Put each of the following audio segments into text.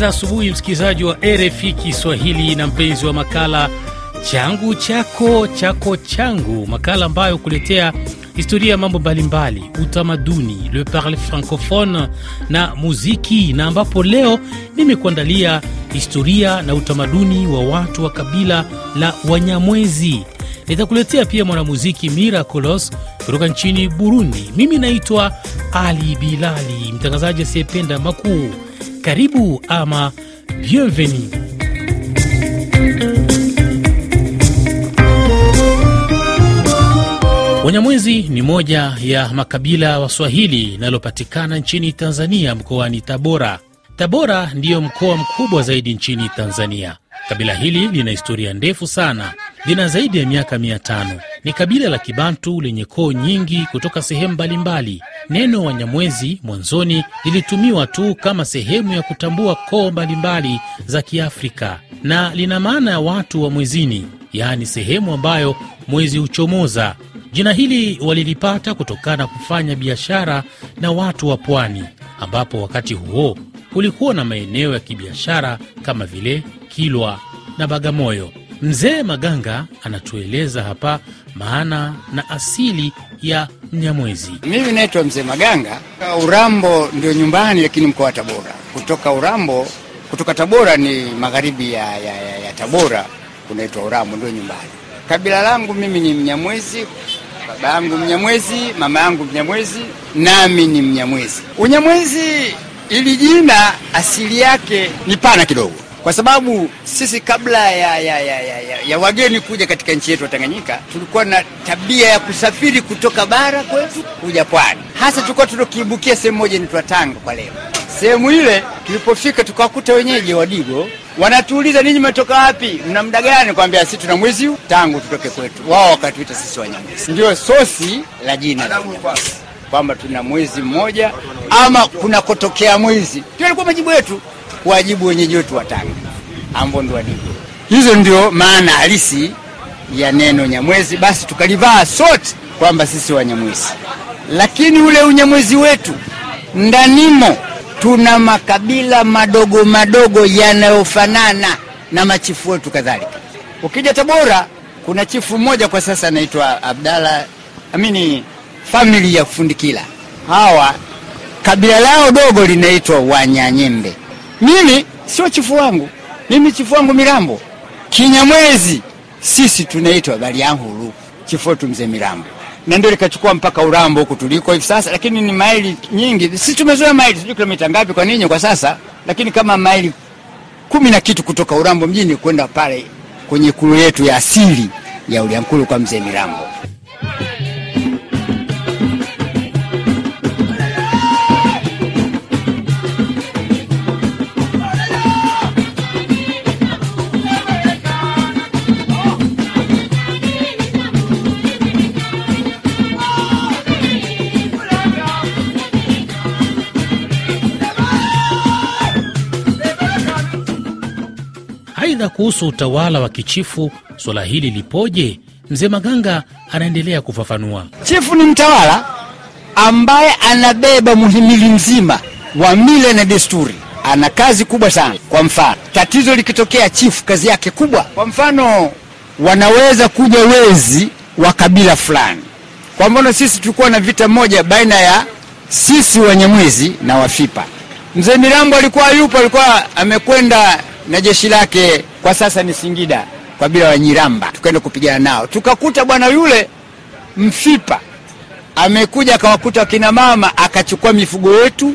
za asubuhi, msikilizaji wa RFI Kiswahili na mpenzi wa makala changu chako chako changu, makala ambayo kuletea historia ya mambo mbalimbali, utamaduni, le parle francophone na muziki, na ambapo leo nimekuandalia historia na utamaduni wa watu wa kabila la Wanyamwezi. Nitakuletea pia mwanamuziki Miraculous kutoka nchini Burundi. Mimi naitwa Ali Bilali, mtangazaji asiyependa makuu. Karibu ama bienvenue. Wanyamwezi ni moja ya makabila Waswahili linalopatikana nchini Tanzania, mkoani Tabora. Tabora ndiyo mkoa mkubwa zaidi nchini Tanzania. Kabila hili lina historia ndefu sana, lina zaidi ya miaka mia tano. Ni kabila la Kibantu lenye koo nyingi kutoka sehemu mbalimbali. Neno Wanyamwezi mwanzoni lilitumiwa tu kama sehemu ya kutambua koo mbalimbali za Kiafrika na lina maana ya watu wa mwezini, yaani sehemu ambayo mwezi huchomoza. Jina hili walilipata kutokana na kufanya biashara na watu wa pwani, ambapo wakati huo kulikuwa na maeneo ya kibiashara kama vile Kilwa na Bagamoyo. Mzee Maganga anatueleza hapa maana na asili ya Mnyamwezi. Mimi naitwa Mzee Maganga. Urambo ndio nyumbani, lakini mkoa wa Tabora. Kutoka Urambo, kutoka Tabora ni magharibi ya, ya, ya, ya Tabora, kunaitwa Urambo, ndio nyumbani. Kabila langu mimi ni Mnyamwezi, baba yangu Mnyamwezi, mama yangu Mnyamwezi, nami ni Mnyamwezi. Unyamwezi ili jina asili yake ni pana kidogo, kwa sababu sisi kabla ya, ya, ya, ya, ya, ya wageni kuja katika nchi yetu ya Tanganyika tulikuwa na tabia ya kusafiri kutoka bara kwetu kuja pwani, hasa tulikuwa tunakiibukia sehemu moja inaitwa Tanga kwa leo. Sehemu ile tulipofika tukawakuta wenyeji Wadigo wanatuuliza ninyi mmetoka wapi, mna muda gani? Kwambia sisi tuna mwezi tangu tutoke kwetu. Wao wakatuita sisi Wanyamwezi, ndio sosi la jina la Wanyamwezi, kwamba tuna mwezi mmoja ama kunakotokea mwezi. Ndio alikuwa majibu yetu, kuwajibu wenyeji wetu wa Tanga ambao ndio Wadigo. Hizo ndio maana halisi ya neno Nyamwezi. Basi tukalivaa sote kwamba sisi Wanyamwezi, lakini ule unyamwezi wetu ndanimo tuna makabila madogo madogo yanayofanana na machifu wetu kadhalika. Ukija Tabora kuna chifu mmoja kwa sasa anaitwa Abdalla amini famili ya Fundikila. Hawa kabila lao dogo linaitwa Wanyanyembe. Mimi sio chifu wangu, mimi chifu wangu Mirambo. Kinyamwezi sisi tunaitwa Baliangulu, chifu wetu mzee Mirambo, na ndio likachukua mpaka Urambo huku tuliko hivi sasa, lakini ni maili nyingi. Sisi tumezoea maili, sijui kilomita ngapi kwa ninyi kwa sasa, lakini kama maili kumi na kitu kutoka Urambo mjini kwenda pale kwenye kulu yetu ya asili ya Uliankulu kwa mzee Mirambo. Aidha, kuhusu utawala wa kichifu, suala hili lipoje? Mzee Maganga anaendelea kufafanua. Chifu ni mtawala ambaye anabeba muhimili mzima wa mila na desturi. Ana kazi kubwa sana. Kwa mfano, tatizo likitokea, chifu kazi yake kubwa, kwa mfano, wanaweza kuja wezi wa kabila fulani. Kwa mfano, sisi tulikuwa na vita moja baina ya sisi Wanyamwezi na Wafipa. Mzee Mirambo alikuwa yupo, alikuwa amekwenda na jeshi lake, kwa sasa ni Singida, kabila wa Nyiramba, tukaenda kupigana nao, tukakuta bwana yule Mfipa amekuja akawakuta wakina mama, akachukua mifugo yetu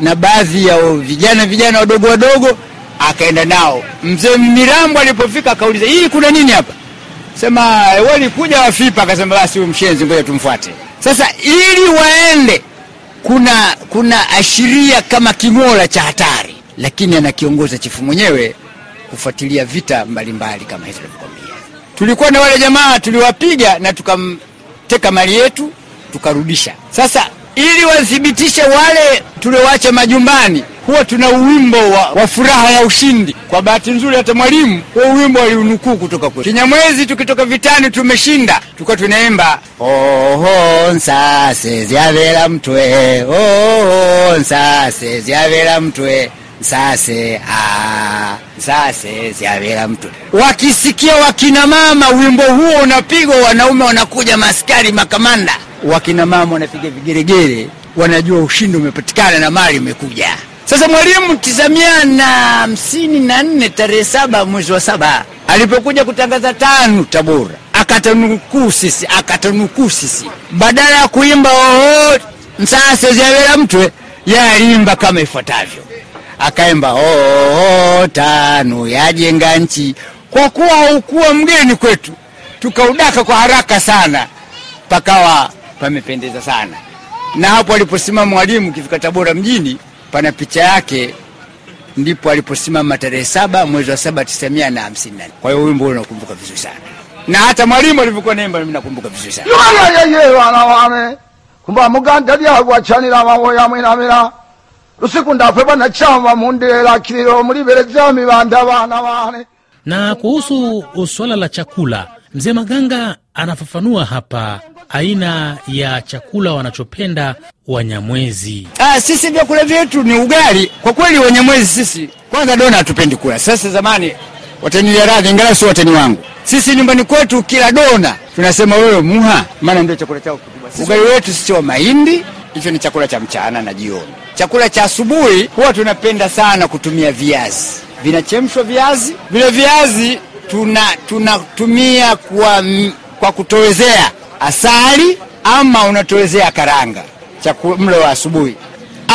na baadhi ya vijana vijana wadogo wadogo, akaenda nao. Mzee Mirambo alipofika akauliza, hii kuna nini hapa? Sema walikuja Wafipa. Akasema basi huyu mshenzi, ngoja tumfuate. Sasa ili waende, kuna kuna ashiria kama king'ola cha hatari, lakini anakiongoza chifu mwenyewe kufuatilia vita mbalimbali mbali kama hizo nilivyokuambia. Tulikuwa na wale jamaa tuliwapiga na tukamteka mali yetu tukarudisha. Sasa ili wathibitishe wale tuliowacha majumbani, huwa tuna uwimbo wa, wa furaha ya ushindi. Kwa bahati nzuri, hata mwalimu huo uwimbo aliunukuu kutoka kwetu. Kinyamwezi tukitoka vitani tumeshinda, tulikuwa tunaimba oho nsase zyavela mtwe oho nsase zyavela mtwe nsase ah, nsase siavela mtu. Wakisikia wakina mama wimbo huo unapigwa, wanaume wanakuja, maskari makamanda, wakina mama wanapiga vigeregere, wanajua ushindi umepatikana na mali imekuja. Sasa Mwalimu tisa mia na hamsini na nne tarehe saba mwezi wa saba alipokuja kutangaza tano Tabora, akatanukuu sisi, akatanukuu sisi, badala ya kuimba oho msasa ziavela mtwe, ye kama ifuatavyo, akaimba oo tano yajenga nchi. Kwa kuwa haukuwa mgeni kwetu, tukaudaka kwa haraka sana, pakawa pamependeza sana. Na hapo aliposimama Mwalimu kifika Tabora mjini, pana picha yake ndipo aliposimama tarehe saba mwezi wa saba tisa mia na hamsini na nne. Kwa hiyo wimbo unakumbuka vizuri sana, na hata mwalimu alivyokuwa naimba mimi nakumbuka vizuri sana. yeye wana wame kumba muganda lyagwacanira mawoya mwinamira lusiku ndafwe banachama mundela kililo mulibereza mibanda bana wane Na kuhusu swala la chakula, mzee Maganga anafafanua hapa aina ya chakula wanachopenda Wanyamwezi. Ah, sisi vyakula vyetu ni ugali. Kwa kweli Wanyamwezi sisi kwanza dona hatupendi kula. Sasa zamani watanilia radhi, ingawa sio watani wangu. Sisi nyumbani kwetu kila dona tunasema wewe muha, maana ndio chakula chao kikubwa. Ugali wetu sisi wa mahindi, hicho ni chakula cha mchana na jioni. Chakula cha asubuhi huwa tunapenda sana kutumia viazi, vinachemshwa viazi. Vile viazi tuna tunatumia kwa, kwa kutowezea asali ama unatowezea karanga chakula mlo wa asubuhi.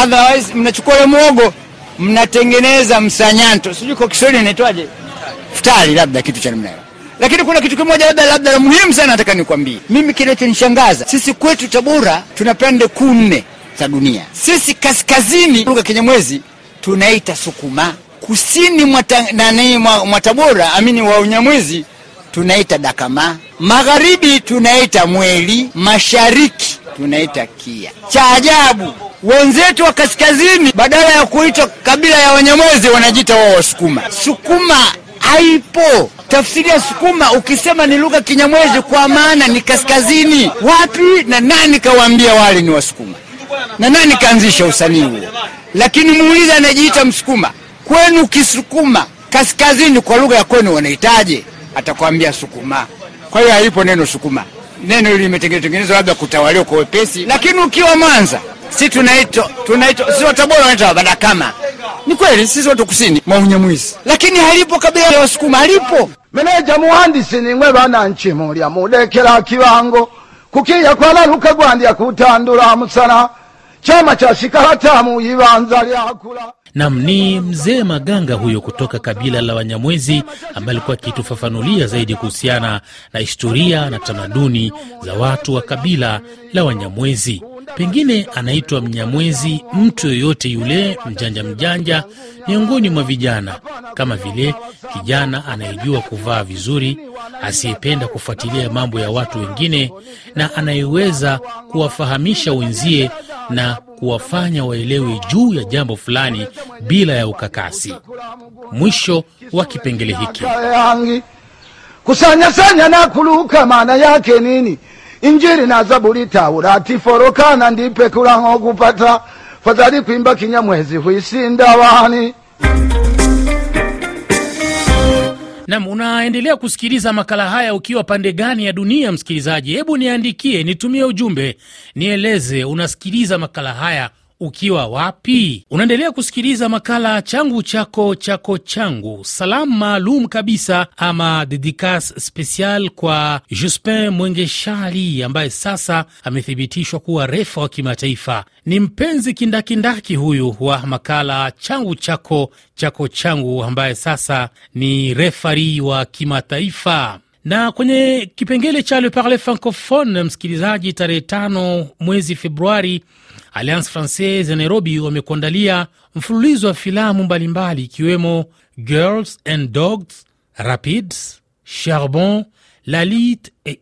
Otherwise mnachukua ule mwogo mnatengeneza msanyanto, sijui kwa Kiswahili inaitwaje, futari, labda kitu cha namna hiyo. Lakini kuna kitu kimoja labda labda la muhimu sana nataka nikwambie. Mimi kinachonishangaza sisi kwetu Tabora tuna pande kuu nne za dunia. Sisi kaskazini, lugha Kinyamwezi tunaita Sukuma, kusini mwa Tabora amini wa Unyamwezi tunaita Dakama, magharibi tunaita Mweli, mashariki tunaita Kia. Cha ajabu wenzetu wa kaskazini badala ya kuitwa kabila ya Wanyamwezi wanajiita wao Wasukuma. Sukuma haipo. Tafsiri ya Sukuma ukisema ni lugha Kinyamwezi kwa maana ni kaskazini. Wapi na nani kawaambia wale ni Wasukuma? Na nani kaanzisha usanii huo? Lakini muulize anajiita Msukuma, kwenu Kisukuma kaskazini, kwa lugha ya kwenu wanahitaje? Atakwambia Sukuma. Kwa hiyo haipo neno Sukuma. Neno hili limetengenezwa labda kutawaliwa kwa wepesi, lakini ukiwa Mwanza si tunaitwa tunaitwa si Watabora wanaita Badakama. Ni kweli sisi watu kusini. Mwa Unyamwezi, lakini halipo kabila la Wasukuma, halipo. meneja muhandisi nimwe bananchi mulya mudekela kibango kukiya kwalaluka gwandya kutandula musana. Chama cha shikaratamu ibanza lyakula Nam ni mzee Maganga huyo kutoka kabila la Wanyamwezi ambaye alikuwa akitufafanulia zaidi kuhusiana na historia na tamaduni za watu wa kabila la Wanyamwezi. Pengine anaitwa Mnyamwezi mtu yoyote yule mjanja mjanja miongoni mwa vijana, kama vile kijana anayejua kuvaa vizuri, asiyependa kufuatilia mambo ya watu wengine, na anayeweza kuwafahamisha wenzie na kuwafanya waelewe juu ya jambo fulani bila ya ukakasi. Mwisho wa kipengele hiki. kusanya kusanyasanya na kuluka maana yake nini injili na zaburi taurati forokana ndipekula kulango kupata. Fadhali kwimba kinyamwezi huisinda wani Nam, unaendelea kusikiliza makala haya ukiwa pande gani ya dunia, msikilizaji? Hebu niandikie, nitumie ujumbe, nieleze unasikiliza makala haya ukiwa wapi. Unaendelea kusikiliza makala changu chako chako changu, salamu maalum kabisa ama dedikas special kwa Jospin Mwengeshali ambaye sasa amethibitishwa kuwa refa wa kimataifa. Ni mpenzi kindakindaki huyu wa makala changu chako chako changu, ambaye sasa ni refari wa kimataifa na kwenye kipengele cha Le Parle Francophone, msikilizaji, tarehe tano mwezi Februari, Alliance Francaise ya Nairobi wamekuandalia mfululizo wa filamu mbalimbali ikiwemo Girls and Dogs, Rapids, Charbon, La e et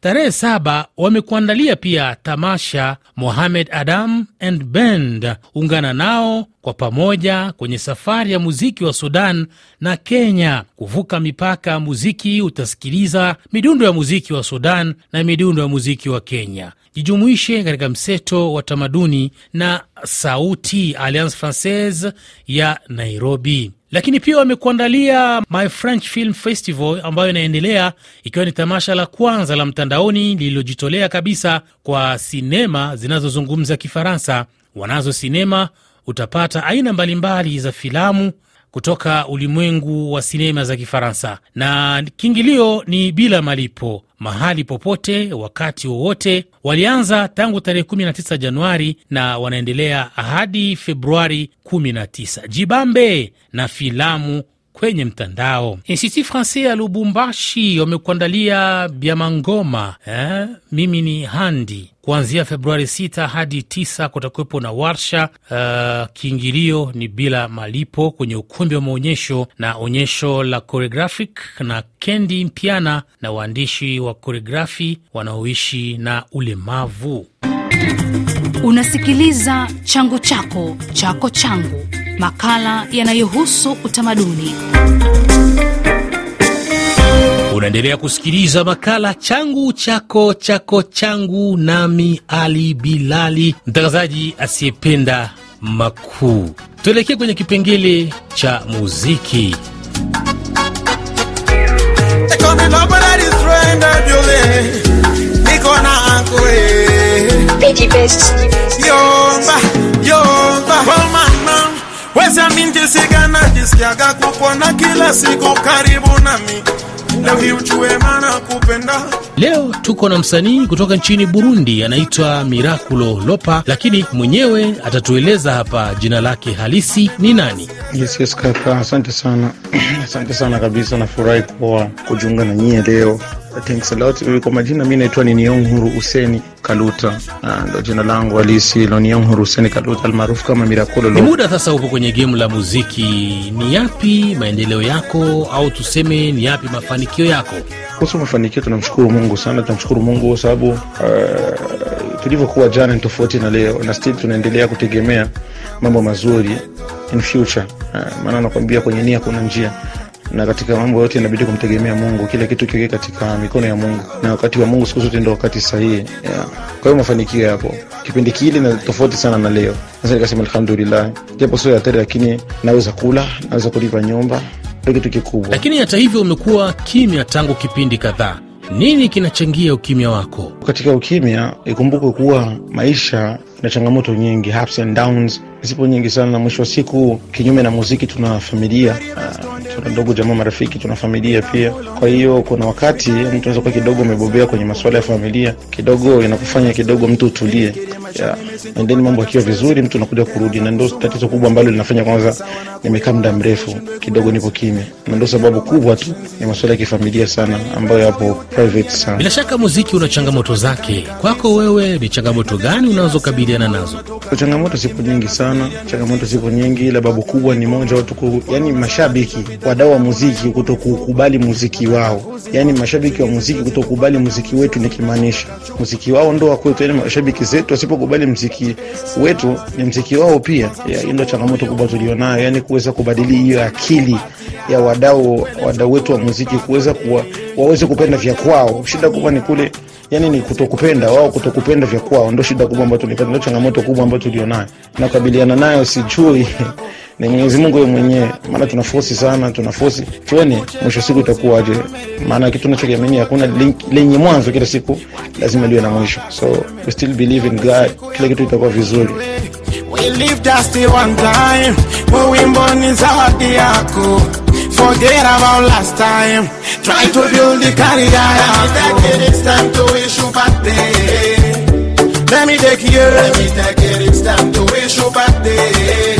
Tarehe saba wamekuandalia pia tamasha Mohamed Adam and Band. Ungana nao kwa pamoja kwenye safari ya muziki wa Sudan na Kenya. Kuvuka mipaka ya muziki, utasikiliza midundo ya muziki wa Sudan na midundo ya muziki wa Kenya. Jijumuishe katika mseto wa tamaduni na sauti Alliance Francaise ya Nairobi lakini pia wamekuandalia My French Film Festival ambayo inaendelea ikiwa ni tamasha la kwanza la mtandaoni lililojitolea kabisa kwa sinema zinazozungumza Kifaransa. Wanazo sinema, utapata aina mbalimbali za filamu kutoka ulimwengu wa sinema za Kifaransa, na kiingilio ni bila malipo, mahali popote, wakati wowote. Walianza tangu tarehe 19 Januari na wanaendelea hadi Februari 19. Jibambe na filamu kwenye mtandao. Institut Francais ya Lubumbashi wamekuandalia Biamangoma eh? Mimi ni Handi kuanzia Februari 6 hadi 9 kutakuwepo na warsha. Uh, kiingilio ni bila malipo kwenye ukumbi wa maonyesho na onyesho la choreographic na Kendi Mpiana na waandishi wa koreografi wanaoishi na ulemavu. Unasikiliza changu chako chako changu, makala yanayohusu utamaduni. Unaendelea kusikiliza makala changu chako chako changu, nami Ali Bilali, mtangazaji asiyependa makuu. Tuelekee kwenye kipengele cha muziki. Wezamintisiganajisikiaga kupona kila siku karibu nami Leo tuko na msanii kutoka nchini Burundi anaitwa Miraculo Lopa, lakini mwenyewe atatueleza hapa jina lake halisi ni nani. Yes, yes, kaka, asante sana asante sana kabisa, nafurahi kuwa kujiunga na nyie leo. Thanks a lot. Kwa majina mi naitwa ni Nionghuru Huseni Kaluta, ndo jina langu halisi lo, Nionghuru Huseni Kaluta almaarufu kama Miraculo. Ni muda sasa upo kwenye gemu la muziki, ni yapi maendeleo yako au tuseme ni yapi mafanikio yako? Kuhusu mafanikio, tunamshukuru Mungu sana, tunamshukuru Mungu kwa sababu uh, tulivyokuwa jana ni tofauti na leo, na still tunaendelea kutegemea mambo mazuri in future. Uh, maana nakwambia kwenye nia kuna njia na katika mambo yote inabidi kumtegemea Mungu, kila kitu kiwe katika mikono ya Mungu, na wakati wa Mungu siku zote ndio wakati sahihi yeah. Kwa hiyo mafanikio yapo kipindi kile na tofauti sana na leo. Sasa nikasema alhamdulillah, japo sio hatari, lakini naweza kula, naweza kulipa nyumba, ndio kitu kikubwa. Lakini hata hivyo umekuwa kimya tangu kipindi kadhaa. Nini kinachangia ukimya wako? Katika ukimya, ikumbuke kuwa maisha na changamoto nyingi, ups and downs zipo nyingi sana, na mwisho wa siku, kinyume na muziki, tuna familia uh, tuna ndugu jamaa, marafiki, tuna familia pia. Kwa hiyo kuna wakati mtu anaweza kuwa kidogo umebobea kwenye masuala ya familia, kidogo inakufanya kidogo mtu utulie. And then mambo akiwa vizuri, mtu anakuja kurudi, na ndo tatizo kubwa ambalo linafanya kwanza nimekaa muda mrefu kidogo nipo kimya, na ndo sababu kubwa tu ni masuala ya kifamilia sana, ambayo yapo private sana. Bila shaka muziki una changamoto zake. Kwako wewe, ni changamoto gani unazokabiliana nazo? Changamoto zipo nyingi sana, changamoto zipo nyingi, ila babu kubwa ni moja, watu ku, yani mashabiki wadau wa muziki kutokukubali muziki wao, yaani mashabiki wa muziki kutokubali muziki wetu, nikimaanisha muziki wao ndo wa yani mashabiki zetu wasipokubali muziki wetu ni muziki wao pia. Hiyo ndo changamoto kubwa tulionayo, yaani kuweza kubadili hiyo akili ya wadau wadau wetu wa muziki kuweza kuwa waweze kupenda vya kwao. Shida kubwa ni kule yani ni kutokupenda wao, kutokupenda vya kwao, ndo shida kubwa ambayo tulipata, ndo changamoto kubwa ambayo tulionayo. Na nayo, sijui ni Mwenyezi Mungu yeye mwenyewe, maana tuna force sana, tuna force tuone mwisho siku itakuwaje, maana kitu tunachokiamini hakuna lenye mwanzo, kila siku lazima liwe na mwisho, so we still believe in God, kila kitu itakuwa vizuri. We live just one time, wimbo ni zawadi yako Forget about last time. Try to build the career. It's time to wish you birthday. Let me take you. Let me take it. It's time to wish you birthday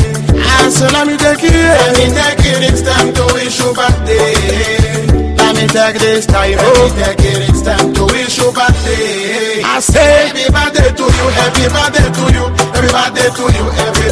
c'est l'ami de qui L'ami de qui, it's time to issue back day L'ami de qui, it's time L'ami de qui, it's time to issue back day I say Happy birthday to you, happy birthday to you Happy to you, happy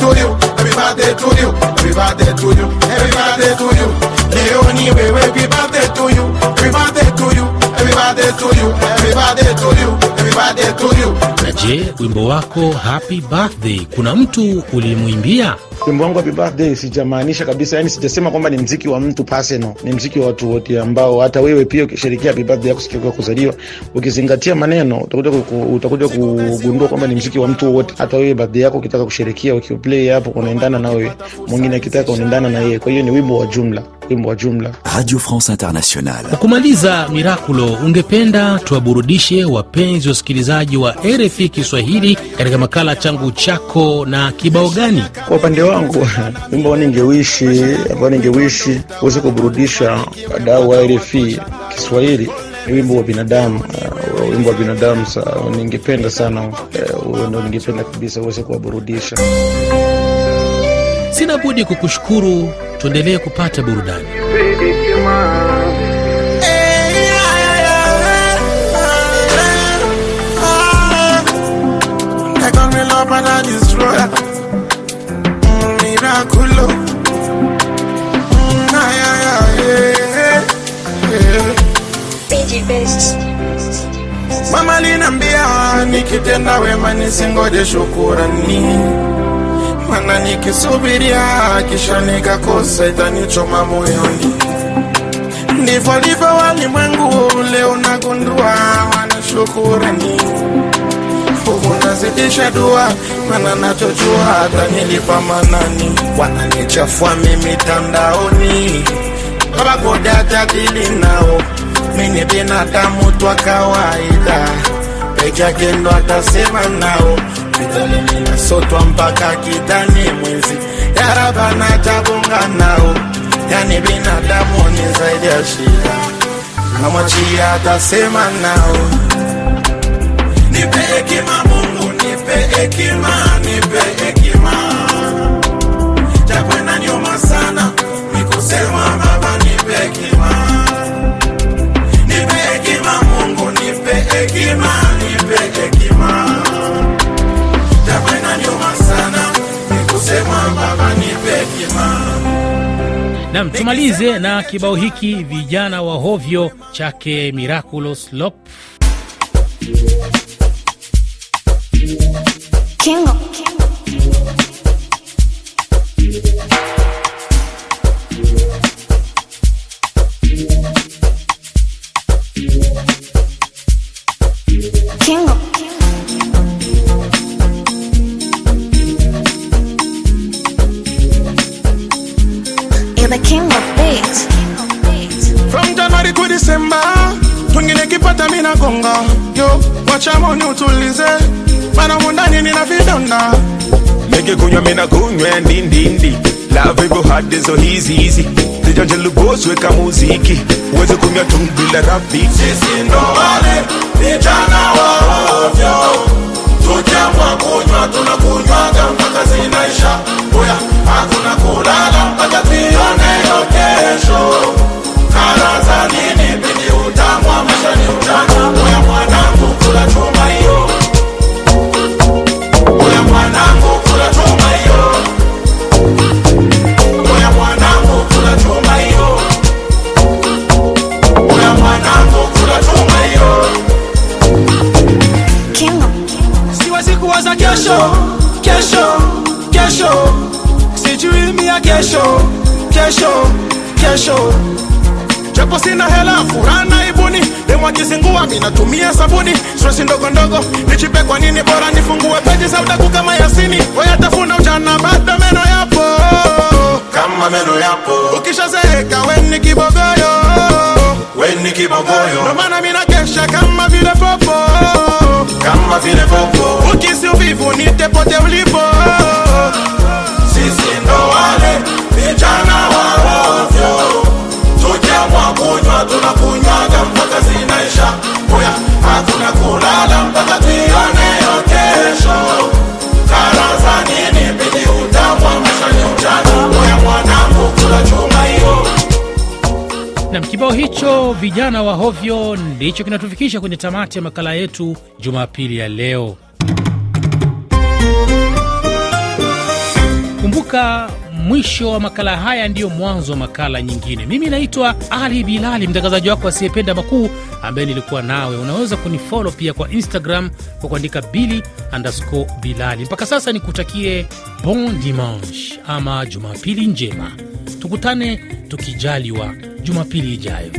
to you Happy to you, happy to you Happy to you Leonie, wewe, happy birthday to you Happy to you Everybody to you, everybody to you, everybody to you. Na je, wimbo wako Happy Birthday kuna mtu ulimwimbia? Wimbo wangu happy birthday sijamaanisha kabisa yani sijasema kwamba ni mziki wa mtu personal. Ni mziki wa watu wote ambao hata wewe pia ukisherekea happy birthday yako siku ya kuzaliwa ukizingatia maneno utakuja ku- utakuja kugundua kwamba ni mziki wa mtu wote. Hata wewe birthday yako ukitaka kusherekea ukiplay hapo unaendana na wewe. Mwingine akitaka unaendana na yeye. Kwa hiyo ni wimbo wa jumla wimbo wa jumla. Radio France Internationale. Kwa kumaliza, Miraculo, ungependa tuwaburudishe wapenzi wasikilizaji wa RFI Kiswahili katika makala changu chako na kibao gani? kwa upande wangu. Wimbo ambao ningewishi ambao ningewishi uweze kuburudisha wadau wa RFI Kiswahili. Ni wimbo wa binadamu uh, wimbo wa binadamu sa ningependa sana uh, ndo ningependa kabisa uweze kuwaburudisha. Sina budi kukushukuru, tuendelee kupata burudani. Mama linambia nikitenda wema nisingoje shukurani, mana nikisubiria kisha nikakosa itanichoma moyoni. Ndivyo walimwengu, leo nagundua wana shukurani. Huku nazidisha dua, mana nachojua hata manani, wananichafua mimi mitandaoni, hajadili nao, mini binadamu twa kawaida, peke yake ndo atasema nao, vidole ninasotwa mpaka kidani mwizi, yaraba natabunga nao, yani binadamu ni zaidi ya shida, namwachia atasema nao. Nipe hekima Mungu, nipe hekima, nipe hekima, Nam, tumalize na kibao hiki vijana wa hovyo chake Miraculous Lop. Kingo. The king of beats. From January to December, twingine kipata mina gonga yo, wacha moni utulize, mana mundani nina vidonda. Nikikunywa mina kunywa ndindindi love ivo hadi zo hizi hizi zijanja lubos weka muziki. Uweze kunywa tu bila rafiki sisi ndo wale vijana wa ovyo, tukiamua kunywa tunakunywaga mpaka zinaisha. Hakuna kulala mpaka tuioneyo kesho. Nifungue peji za udaku kama yasini wayatafuna ujana bado meno yapo. Kama meno yapo. Ukishazeeka weni kibogoyo. Weni kibogoyo. Ndo maana mina kesha kama vile popo. Kama vile popo. Ukisi uvivu nitepote ulipo sisi ndo wale vijana wa ovyo. Tukiamwa kunywa tunakunywaga mpaka zinaisha. Oya hakuna kulala mpaka Nam, kibao hicho vijana wa hovyo ndicho kinatufikisha kwenye tamati ya makala yetu Jumapili ya leo. Kumbuka mwisho wa makala haya, ndiyo mwanzo wa makala nyingine. Mimi naitwa Ali Bilali, mtangazaji wako asiyependa makuu, ambaye nilikuwa nawe. Unaweza kunifolo pia kwa Instagram kwa kuandika bili underscore bilali. Mpaka sasa nikutakie bon dimanche ama jumapili njema. Tukutane tukijaliwa jumapili ijayo.